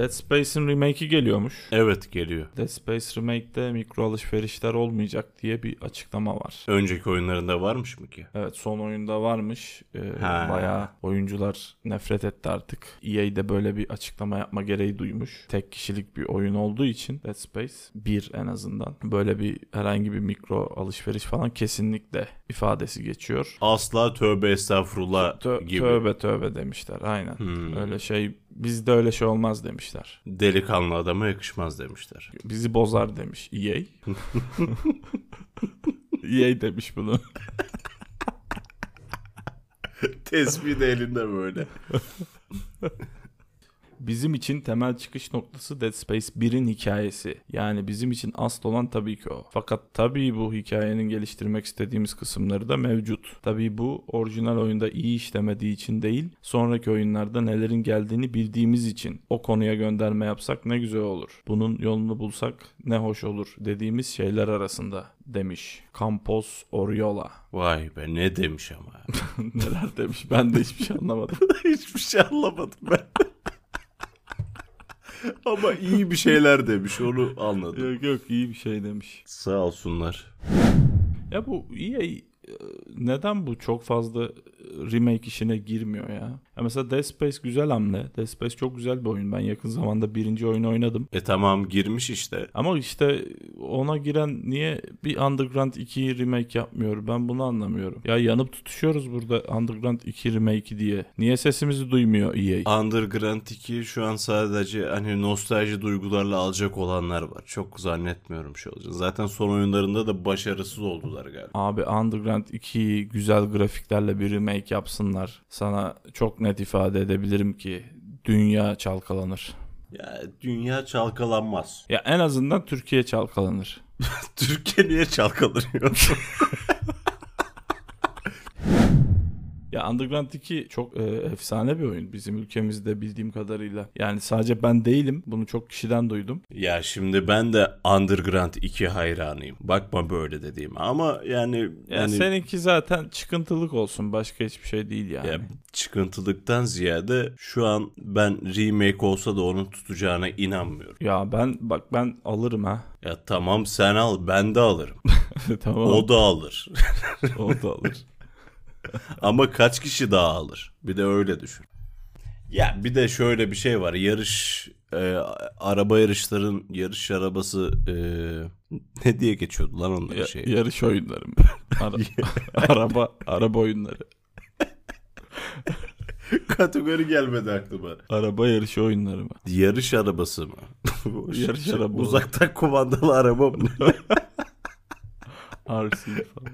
Dead Space'in remake'i geliyormuş. Evet geliyor. Dead Space Remake'de mikro alışverişler olmayacak diye bir açıklama var. Önceki oyunlarında varmış mı ki? Evet son oyunda varmış. Ee, bayağı oyuncular nefret etti artık. EA de böyle bir açıklama yapma gereği duymuş. Tek kişilik bir oyun olduğu için Dead Space 1 en azından. Böyle bir herhangi bir mikro alışveriş falan kesinlikle ifadesi geçiyor. Asla tövbe estağfurullah Tö- gibi. tövbe tövbe demişler aynen. Hmm. Öyle şey bizde öyle şey olmaz demişler. Delikanlı adama yakışmaz demişler. Bizi bozar demiş EA. EA demiş bunu. Tespih de elinde böyle. Bizim için temel çıkış noktası Dead Space 1'in hikayesi. Yani bizim için asıl olan tabii ki o. Fakat tabii bu hikayenin geliştirmek istediğimiz kısımları da mevcut. Tabii bu orijinal oyunda iyi işlemediği için değil, sonraki oyunlarda nelerin geldiğini bildiğimiz için o konuya gönderme yapsak ne güzel olur. Bunun yolunu bulsak ne hoş olur dediğimiz şeyler arasında demiş. Campos Oriola. Vay be ne demiş ama. Neler demiş ben de hiçbir şey anlamadım. Hiçbir şey anlamadım ben. Ama iyi bir şeyler demiş onu anladım. yok yok iyi bir şey demiş. Sağ olsunlar. Ya bu EA e, neden bu çok fazla remake işine girmiyor ya? Ya mesela Dead Space güzel hamle. Dead Space çok güzel bir oyun. Ben yakın zamanda birinci oyunu oynadım. E tamam girmiş işte. Ama işte ona giren niye bir Underground 2 remake yapmıyor? Ben bunu anlamıyorum. Ya yanıp tutuşuyoruz burada Underground 2 remake diye. Niye sesimizi duymuyor EA? Underground 2 şu an sadece hani nostalji duygularla alacak olanlar var. Çok zannetmiyorum şey olacak. Zaten son oyunlarında da başarısız oldular galiba. Abi Underground 2'yi güzel grafiklerle bir remake yapsınlar. Sana çok net ifade edebilirim ki dünya çalkalanır. Ya dünya çalkalanmaz. Ya en azından Türkiye çalkalanır. Türkiye niye çalkalanıyor? Ya Underground 2 çok e, efsane bir oyun bizim ülkemizde bildiğim kadarıyla. Yani sadece ben değilim. Bunu çok kişiden duydum. ya şimdi ben de Underground 2 hayranıyım. Bakma böyle dediğime ama yani Ya yani seninki zaten çıkıntılık olsun. Başka hiçbir şey değil yani. ya çıkıntılıktan ziyade şu an ben remake olsa da onun tutacağına inanmıyorum. Ya ben bak ben alırım ha. Ya tamam sen al ben de alırım. tamam. O da alır. o da alır. Ama kaç kişi daha alır? Bir de öyle düşün. Ya bir de şöyle bir şey var. Yarış e, araba yarışların yarış arabası e, ne diye geçiyordu lan onların Ya- şey. yarış oyunları mı? Ara- araba araba oyunları. Kategori gelmedi aklıma. Araba yarışı oyunları mı? Yarış arabası mı? Bu Yarış şey- arabası. Uzaktan kumandalı araba mı? RC falan.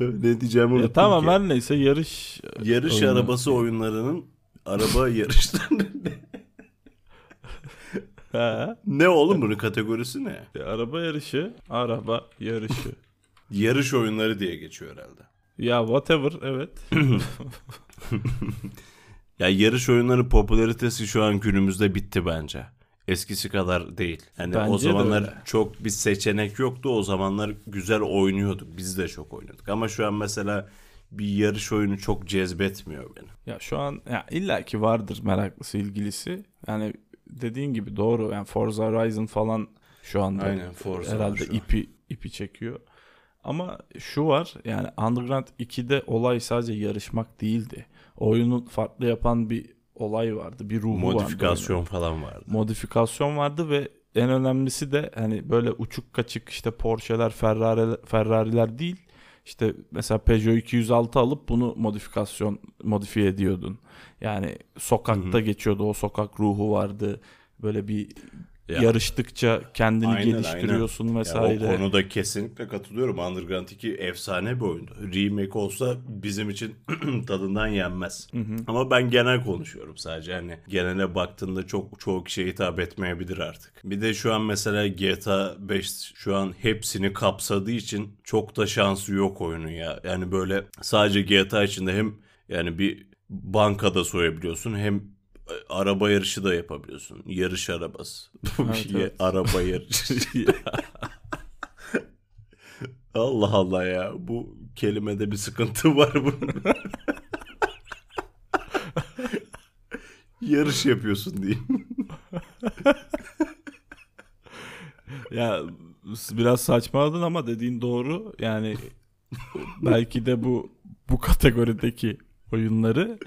Ne diyeceğimi unuttum Ya tamam ki. her neyse yarış Yarış oyunu. arabası oyunlarının araba yarışları Ha. ne oğlum bunun kategorisi ne? Ya Araba yarışı, araba yarışı. Yarış oyunları diye geçiyor herhalde. ya whatever evet. Ya yarış oyunları popülaritesi şu an günümüzde bitti bence. Eskisi kadar değil. Hani Bence o zamanlar çok bir seçenek yoktu. O zamanlar güzel oynuyorduk. Biz de çok oynuyorduk. Ama şu an mesela bir yarış oyunu çok cezbetmiyor beni. Ya şu an ya illaki vardır meraklısı, ilgilisi. Yani dediğin gibi doğru. Yani Forza Horizon falan şu anda Aynen, Forza herhalde şu an. ipi ipi çekiyor. Ama şu var yani Underground 2'de olay sadece yarışmak değildi. Oyunu farklı yapan bir olay vardı. Bir ruhu vardı. oyunun. Modifikasyon falan vardı. modifikasyon vardı ve en önemlisi de hani böyle uçuk kaçık işte Porsche'ler, Ferrari, Ferrari'ler değil. İşte mesela Peugeot 206 alıp bunu modifikasyon modifiye ediyordun. Yani sokakta geçiyordu o sokak ruhu vardı. Böyle bir Ya. yarıştıkça kendini Aynen, geliştiriyorsun Ya vesaire. o konuda kesinlikle katılıyorum. Underground 2 efsane bir oyundu. Remake olsa bizim için tadından yenmez. Ama ben genel konuşuyorum sadece. Hani genele baktığında çok çoğu kişiye hitap etmeyebilir artık. Bir de şu an mesela GTA 5 şu an hepsini kapsadığı için çok da şansı yok oyunun ya. Yani böyle sadece GTA içinde hem yani bir bankada soyabiliyorsun hem araba yarışı da yapabiliyorsun. Yarış arabası. Evet, evet. Araba yarışı. Allah Allah ya. Bu kelimede bir sıkıntı var bunun. Yarış yapıyorsun diyeyim. ya biraz saçmaladın ama dediğin doğru. Yani belki de bu bu kategorideki oyunları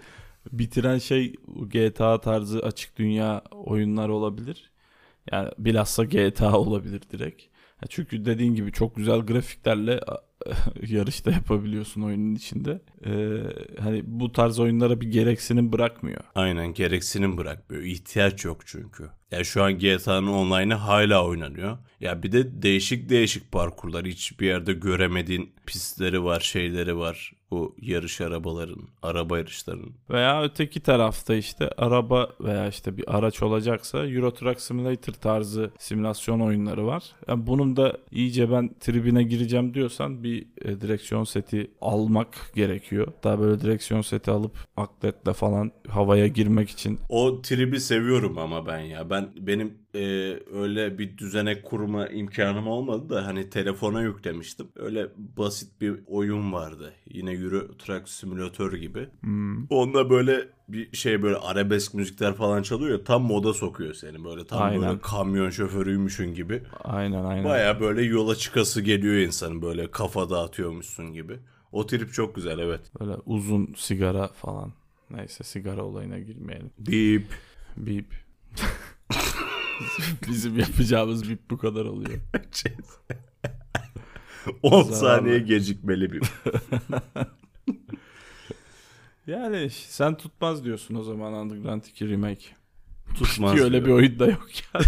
bitiren şey GTA tarzı açık dünya oyunlar olabilir. Yani bilhassa GTA olabilir direkt. Çünkü dediğin gibi çok güzel grafiklerle yarışta yapabiliyorsun oyunun içinde. Ee, hani bu tarz oyunlara bir gereksinim bırakmıyor. Aynen gereksinim bırakmıyor. İhtiyaç yok çünkü. Ya şu an GTA'nın online'ı hala oynanıyor. Ya bir de değişik değişik parkurlar. Hiçbir yerde göremediğin pistleri var, şeyleri var. Bu yarış arabaların, araba yarışlarının. Veya öteki tarafta işte araba veya işte bir araç olacaksa Euro Truck Simulator tarzı simülasyon oyunları var. Yani bunun da iyice ben tribine gireceğim diyorsan bir e, direksiyon seti almak gerekiyor. Daha böyle direksiyon seti alıp atletle falan havaya girmek için. O tribi seviyorum ama ben ya. Ben benim e, öyle bir düzenek kurma imkanım olmadı da hani telefona yüklemiştim. Öyle basit bir oyun vardı. Yine Euro Truck Simulator gibi. Hmm. Onda böyle bir şey böyle arabesk müzikler falan çalıyor ya tam moda sokuyor seni böyle tam Aynen. böyle kamyon şoförüymüşün gibi. Aynen aynen. Baya böyle yola çıkası geliyor insanın böyle kafa dağıtıyormuşsun gibi. O trip çok güzel evet. Böyle uzun sigara falan. Neyse sigara olayına girmeyelim. Bip. Bip. Bizim yapacağımız bip bu kadar oluyor. 10 Zararlı. saniye gecikmeli bir. Yani sen tutmaz diyorsun o zaman Underground 2 Remake. Tutmaz. Ki öyle bir oyun da yok ya.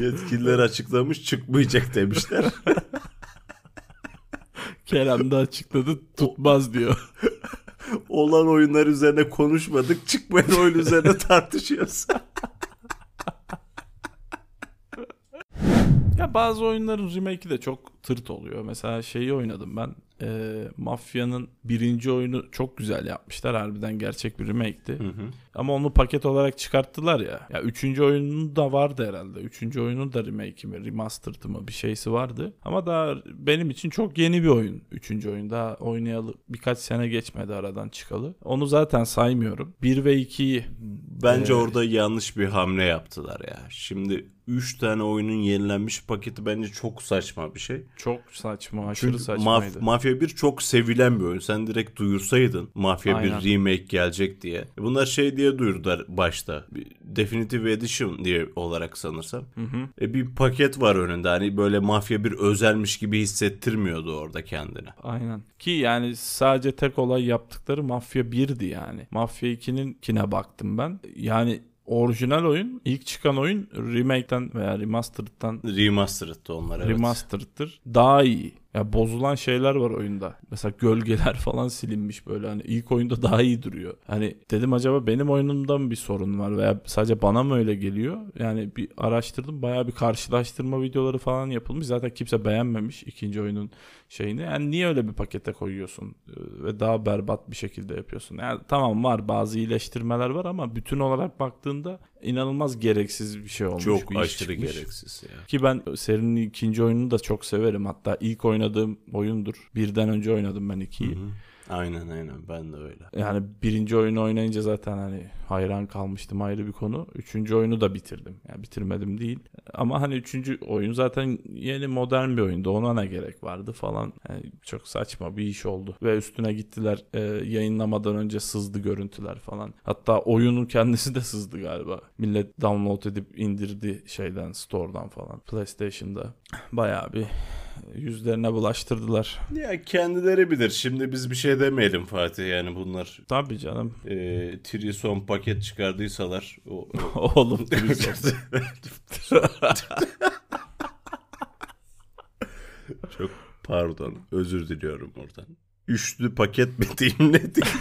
Yetkililer açıklamış çıkmayacak demişler. Kerem de açıkladı tutmaz diyor. Olan oyunlar üzerine konuşmadık. Çıkmayan oyun üzerine tartışıyoruz. Ya bazı oyunların remake'i de çok tırt oluyor. Mesela şeyi oynadım ben. Ee, Mafya'nın birinci oyunu çok güzel yapmışlar. Harbiden gerçek bir remake'ti. Ama onu paket olarak çıkarttılar ya. Ya üçüncü oyunun da vardı herhalde. Üçüncü oyunun da remake'i mi, remastered'ı mı bir şeysi vardı. Ama daha benim için çok yeni bir oyun. Üçüncü oyun daha oynayalı birkaç sene geçmedi aradan çıkalı. Onu zaten saymıyorum. 1 ve 2'yi Bence Ee, orada yanlış bir hamle yaptılar ya. Şimdi 3 tane oyunun yenilenmiş paketi bence çok saçma bir şey. çok saçma, aşırı Çünkü saçmaydı. Maf- Mafya 1 çok sevilen bir oyun. Sen direkt duyursaydın Mafya Aynen. 1 remake gelecek diye. Bunlar şey diye duyurdular başta. Definitive Edition diye olarak sanırsam. Hı hı. E bir paket var önünde. Hani böyle Mafya 1 özelmiş gibi hissettirmiyordu orada kendini. Aynen. Ki yani sadece tek olay yaptıkları Mafya 1'di yani. Mafya 2'nin kine baktım ben. Yani orijinal oyun, ilk çıkan oyun remake'ten veya remastered'dan Remastered'dı onlar evet. remastered'dır. Daha iyi. Ya bozulan şeyler var oyunda. Mesela gölgeler falan silinmiş böyle hani ilk oyunda daha iyi duruyor. Hani dedim acaba benim oyunumda mı bir sorun var veya sadece bana mı öyle geliyor? Yani bir araştırdım bayağı bir karşılaştırma videoları falan yapılmış. Zaten kimse beğenmemiş ikinci oyunun şeyini. Yani niye öyle bir pakete koyuyorsun Ee, ve daha berbat bir şekilde yapıyorsun? Yani tamam var bazı iyileştirmeler var ama bütün olarak baktığında inanılmaz gereksiz bir şey olmuş. Çok bir aşırı gereksiz ya. Ki ben serinin ikinci oyununu da çok severim. Hatta ilk oynadığım oyundur. Birden önce oynadım ben ikiyi. Aynen aynen ben de öyle. Yani birinci oyunu oynayınca zaten hani hayran kalmıştım ayrı bir konu. Üçüncü oyunu da bitirdim. Yani bitirmedim değil. Ama hani üçüncü oyun zaten yeni modern bir oyundu. Ona ne gerek vardı falan. Yani çok saçma bir iş oldu. Ve üstüne gittiler e, yayınlamadan önce sızdı görüntüler falan. Hatta oyunun kendisi de sızdı galiba. Millet download edip indirdi şeyden store'dan falan. PlayStation'da. Bayağı bir yüzlerine bulaştırdılar. Ya kendileri bilir. Şimdi biz bir şey demeyelim Fatih yani bunlar Tabii canım. e, Trison paket çıkardıysalar o, Oğlum Çok pardon. Özür diliyorum oradan. Üçlü paket mi diyeyim ne diyeyim?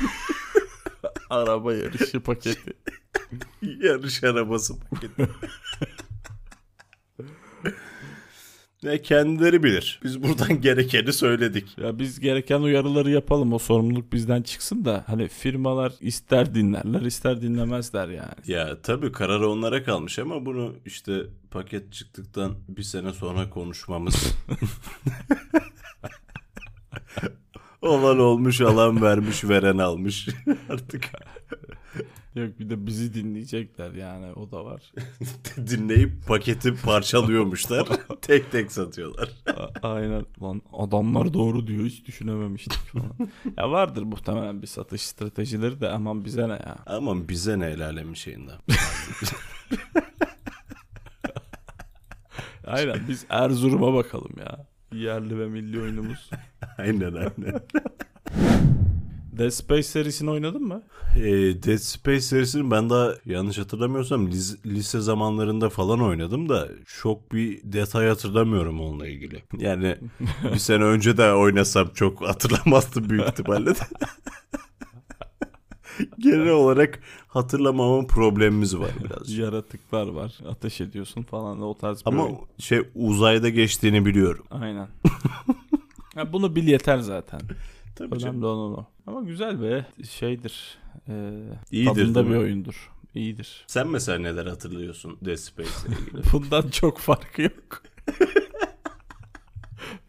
araba yarışı paketi. Yarış arabası paketi. Ne kendileri bilir. Biz buradan gerekeni söyledik. Ya biz gereken uyarıları yapalım. O sorumluluk bizden çıksın da hani firmalar ister dinlerler ister dinlemezler yani. Ya tabii karar onlara kalmış ama bunu işte paket çıktıktan bir sene sonra konuşmamız. Olan olmuş, alan vermiş, veren almış. Artık Yok bir de bizi dinleyecekler yani o da var. Dinleyip paketi parçalıyormuşlar. tek tek satıyorlar. A- Aynen. Lan adamlar doğru diyor hiç düşünememiştik falan. ya vardır muhtemelen bir satış stratejileri de aman bize ne ya. Ama bize ne el alemin şeyinden. Aynen biz Erzurum'a bakalım ya. Yerli ve milli oyunumuz. aynen aynen. Dead Space serisini oynadın mı? Ee, Dead Space serisini ben daha yanlış hatırlamıyorsam lis- lise zamanlarında falan oynadım da çok bir detay hatırlamıyorum onunla ilgili. Yani bir sene önce de oynasam çok hatırlamazdım büyük ihtimalle de. Genel olarak hatırlamamın problemimiz var birazcık. Yaratıklar var. Ateş ediyorsun falan o tarz Ama oyun. şey uzayda geçtiğini biliyorum. Aynen. ya bunu bil yeter zaten. Tabii canım. Önemli olan o. Ama güzel be şeydir. E, İyidir tadında bir oyundur. İyidir. Sen mesela neler hatırlıyorsun Dead Space ile ilgili? Bundan çok farkı yok.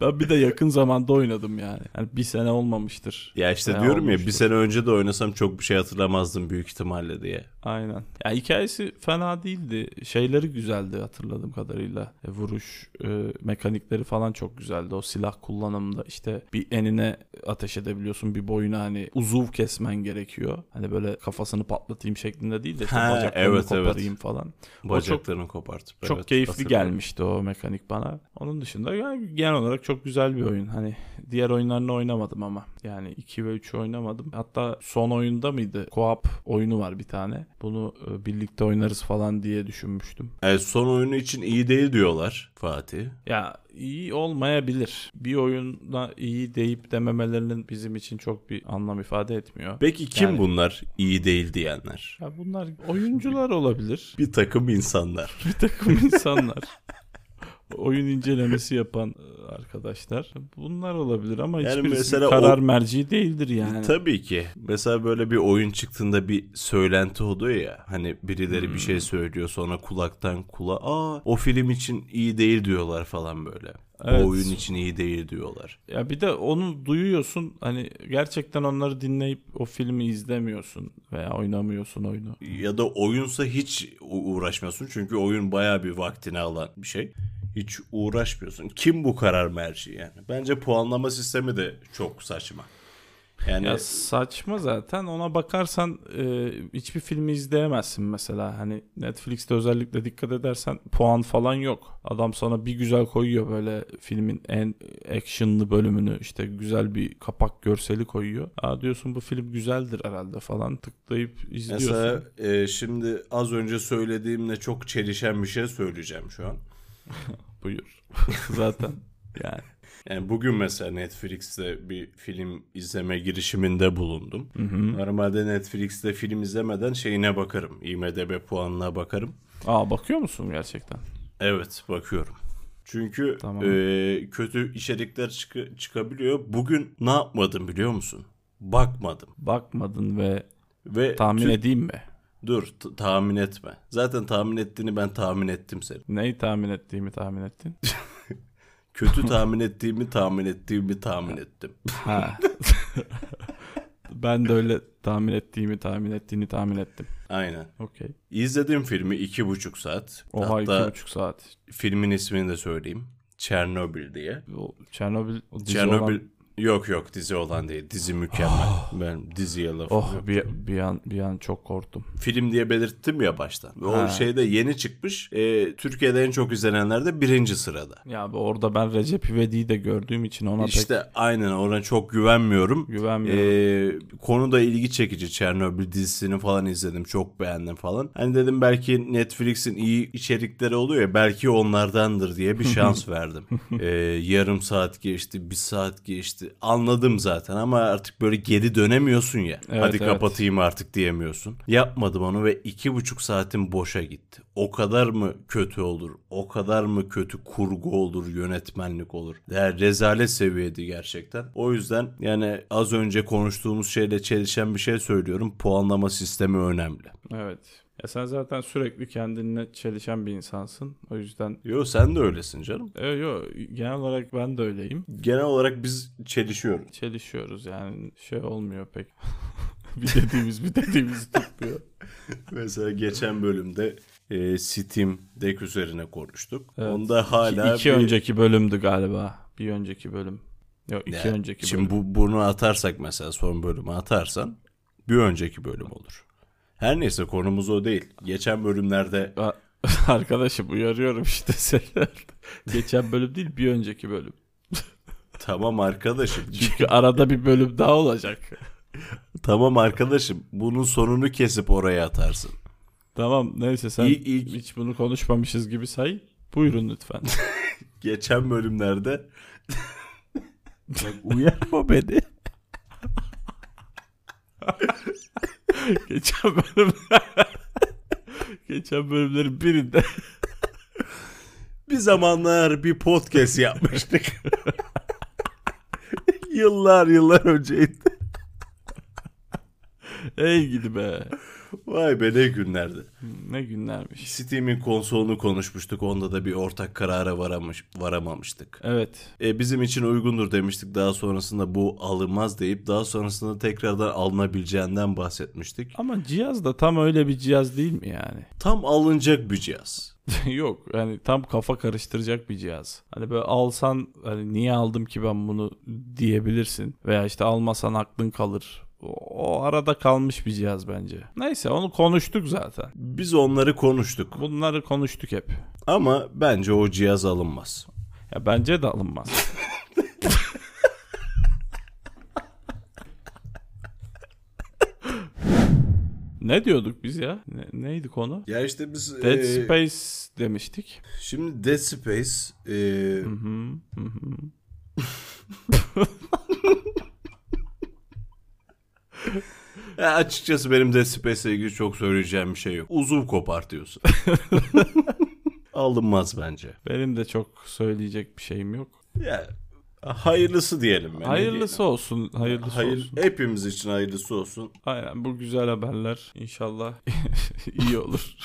Ben bir de yakın zamanda oynadım yani. yani bir sene olmamıştır. ya işte Ya diyorum ya bir olmuştur. sene önce de oynasam çok bir şey hatırlamazdım büyük ihtimalle diye. Aynen. Ya hikayesi fena değildi. Şeyleri güzeldi hatırladığım kadarıyla. E, vuruş e, mekanikleri falan çok güzeldi. O silah kullanımında işte bir enine ateş edebiliyorsun, bir boyuna hani uzuv kesmen gerekiyor. Hani böyle kafasını patlatayım şeklinde değil de işte Ha, bacaklarını evet, evet. koparayım falan. Bacaklarını kopartıp. Çok evet, keyifli gelmişti o mekanik bana. Onun dışında yani genel olarak çok güzel bir oyun. Hani diğer oyunlarını oynamadım ama. Yani 2 ve 3 oynamadım. Hatta son oyunda mıydı? Co-op oyunu var bir tane. Bunu e, birlikte oynarız falan diye düşünmüştüm. Evet, son oyunu için iyi değil diyorlar Fatih. Ya iyi olmayabilir. Bir oyunda iyi deyip dememelerinin bizim için çok bir anlam ifade etmiyor. Peki kim Yani- bunlar iyi değil diyenler? Ya bunlar oyuncular olabilir. Bir takım insanlar. bir takım insanlar. Oyun incelemesi yapan e, arkadaşlar. Bunlar olabilir ama Yani hiçbirisi mesela karar o- merci değildir yani. Tabii ki. Mesela böyle bir oyun çıktığında bir söylenti oluyor ya. Hani birileri bir Hmm. şey söylüyor sonra kulaktan kulağa aa o film için iyi değil diyorlar falan böyle. Evet. O oyun için iyi değil diyorlar. Ya bir de onu duyuyorsun hani gerçekten onları dinleyip o filmi izlemiyorsun veya oynamıyorsun oyunu. Ya da oyunsa hiç uğraşmıyorsun. Çünkü oyun bayağı bir vaktini alan bir şey. Hiç uğraşmıyorsun. Kim bu karar merci yani? Bence puanlama sistemi de çok saçma. Yani Ya saçma zaten ona bakarsan e, hiçbir filmi izleyemezsin mesela. Hani Netflix'te özellikle dikkat edersen puan falan yok. Adam sana bir güzel koyuyor böyle filmin en actionlı bölümünü işte güzel bir kapak görseli koyuyor. Aa diyorsun bu film güzeldir herhalde falan tıklayıp izliyorsun. Mesela e, şimdi az önce söylediğimle çok çelişen bir şey söyleyeceğim şu an. Buyur. zaten yani. Yani bugün mesela Netflix'te bir film izleme girişiminde bulundum. Normalde Netflix'te film izlemeden şeyine bakarım. IMDB puanına bakarım. Aa bakıyor musun gerçekten? Evet bakıyorum. Çünkü Tamam. e, kötü içerikler çıkı- çıkabiliyor. Bugün ne yapmadım biliyor musun? Bakmadım. Bakmadın ve Ve tahmin tü- edeyim mi? Dur t- tahmin etme. Zaten tahmin ettiğini ben tahmin ettim seni. Neyi tahmin ettiğimi tahmin ettin? Kötü tahmin ettiğimi tahmin ettiğimi tahmin ettim. Ha. ben de öyle tahmin ettiğimi tahmin ettiğini tahmin ettim. Aynen. Okey. İzlediğim filmi iki buçuk saat. Oha Hatta iki buçuk saat. filmin ismini de söyleyeyim. Çernobil diye. O Çernobil o dizi Çernobil olan- yok yok dizi olan değil. Dizi mükemmel. ben diziye lafım Oh yok. bir, bir an bir an çok korktum. Film diye belirttim ya baştan. O Ha. şeyde yeni çıkmış. Ee, Türkiye'de en çok izlenenlerde birinci sırada. Ya orada ben Recep İvedik'i de gördüğüm için ona İşte aynen ona çok güvenmiyorum. pek güvenmiyorum. Ee, konu da ilgi çekici. Çernobil dizisini falan izledim. Çok beğendim falan. Hani dedim belki Netflix'in iyi içerikleri oluyor ya belki onlardandır diye bir şans verdim. Ee, yarım saat geçti, bir saat geçti. Anladım zaten ama artık böyle geri dönemiyorsun ya. Evet, Hadi evet. kapatayım artık diyemiyorsun. Yapmadım onu ve iki buçuk saatim boşa gitti. O kadar mı kötü olur? O kadar mı kötü kurgu olur, yönetmenlik olur? Yani rezalet seviyedi gerçekten. O yüzden yani az önce konuştuğumuz şeyle çelişen bir şey söylüyorum. Puanlama sistemi önemli. Evet. Ya sen zaten sürekli kendinle çelişen bir insansın. O yüzden Yo sen de öylesin canım. e, yo, genel olarak ben de öyleyim. Genel olarak biz çelişiyoruz. Çelişiyoruz yani şey olmuyor pek. bir dediğimiz bir dediğimiz tutmuyor. Mesela geçen bölümde e, Steam Deck üzerine konuştuk. Evet. Onda hala iki bir- önceki bölümdü galiba. Bir önceki bölüm. Yok iki Yani önceki Şimdi bölüm. bu, bunu atarsak mesela son bölümü atarsan bir önceki bölüm olur. Her neyse konumuz o değil. Geçen bölümlerde Arkadaşım uyarıyorum işte seni. Geçen bölüm değil bir önceki bölüm. tamam arkadaşım. Çünkü arada bir bölüm daha olacak. tamam arkadaşım. Bunun sonunu kesip oraya atarsın. Tamam neyse sen İlk- ilk- hiç bunu konuşmamışız gibi say. Buyurun lütfen. Geçen bölümlerde Bak uyarma beni. Geçen bölüm Geçen bölümlerin birinde Bir zamanlar bir podcast yapmıştık. yıllar yıllar önceydi. ey gidi be. Vay be ne günlerdi. Ne günlermiş. Steam'in konsolunu konuşmuştuk. Onda da bir ortak karara varamış, varamamıştık. Evet. E, bizim için uygundur demiştik. Daha sonrasında bu alınmaz deyip daha sonrasında tekrardan alınabileceğinden bahsetmiştik. Ama cihaz da tam öyle bir cihaz değil mi yani? Tam alınacak bir cihaz. Yok yani tam kafa karıştıracak bir cihaz. Hani böyle alsan hani niye aldım ki ben bunu diyebilirsin. Veya işte almasan aklın kalır. O, arada kalmış bir cihaz bence. Neyse onu konuştuk zaten. Biz onları konuştuk. Bunları konuştuk hep. Ama bence o cihaz alınmaz. Ya bence de alınmaz. ne diyorduk biz ya? Ne- neydi konu? Ya işte biz Dead e, Space demiştik. şimdi Dead Space e, hı, hı hı. ya açıkçası benim Dead Space'le ilgili çok söyleyeceğim bir şey yok. Uzuv kopartıyorsun. Alınmaz bence. Benim de çok söyleyecek bir şeyim yok. Ya hayırlısı diyelim. ben, hayırlısı diyelim? olsun, hayırlısı Hayır, olsun. hepimiz için hayırlısı olsun. Aynen bu güzel haberler inşallah iyi olur.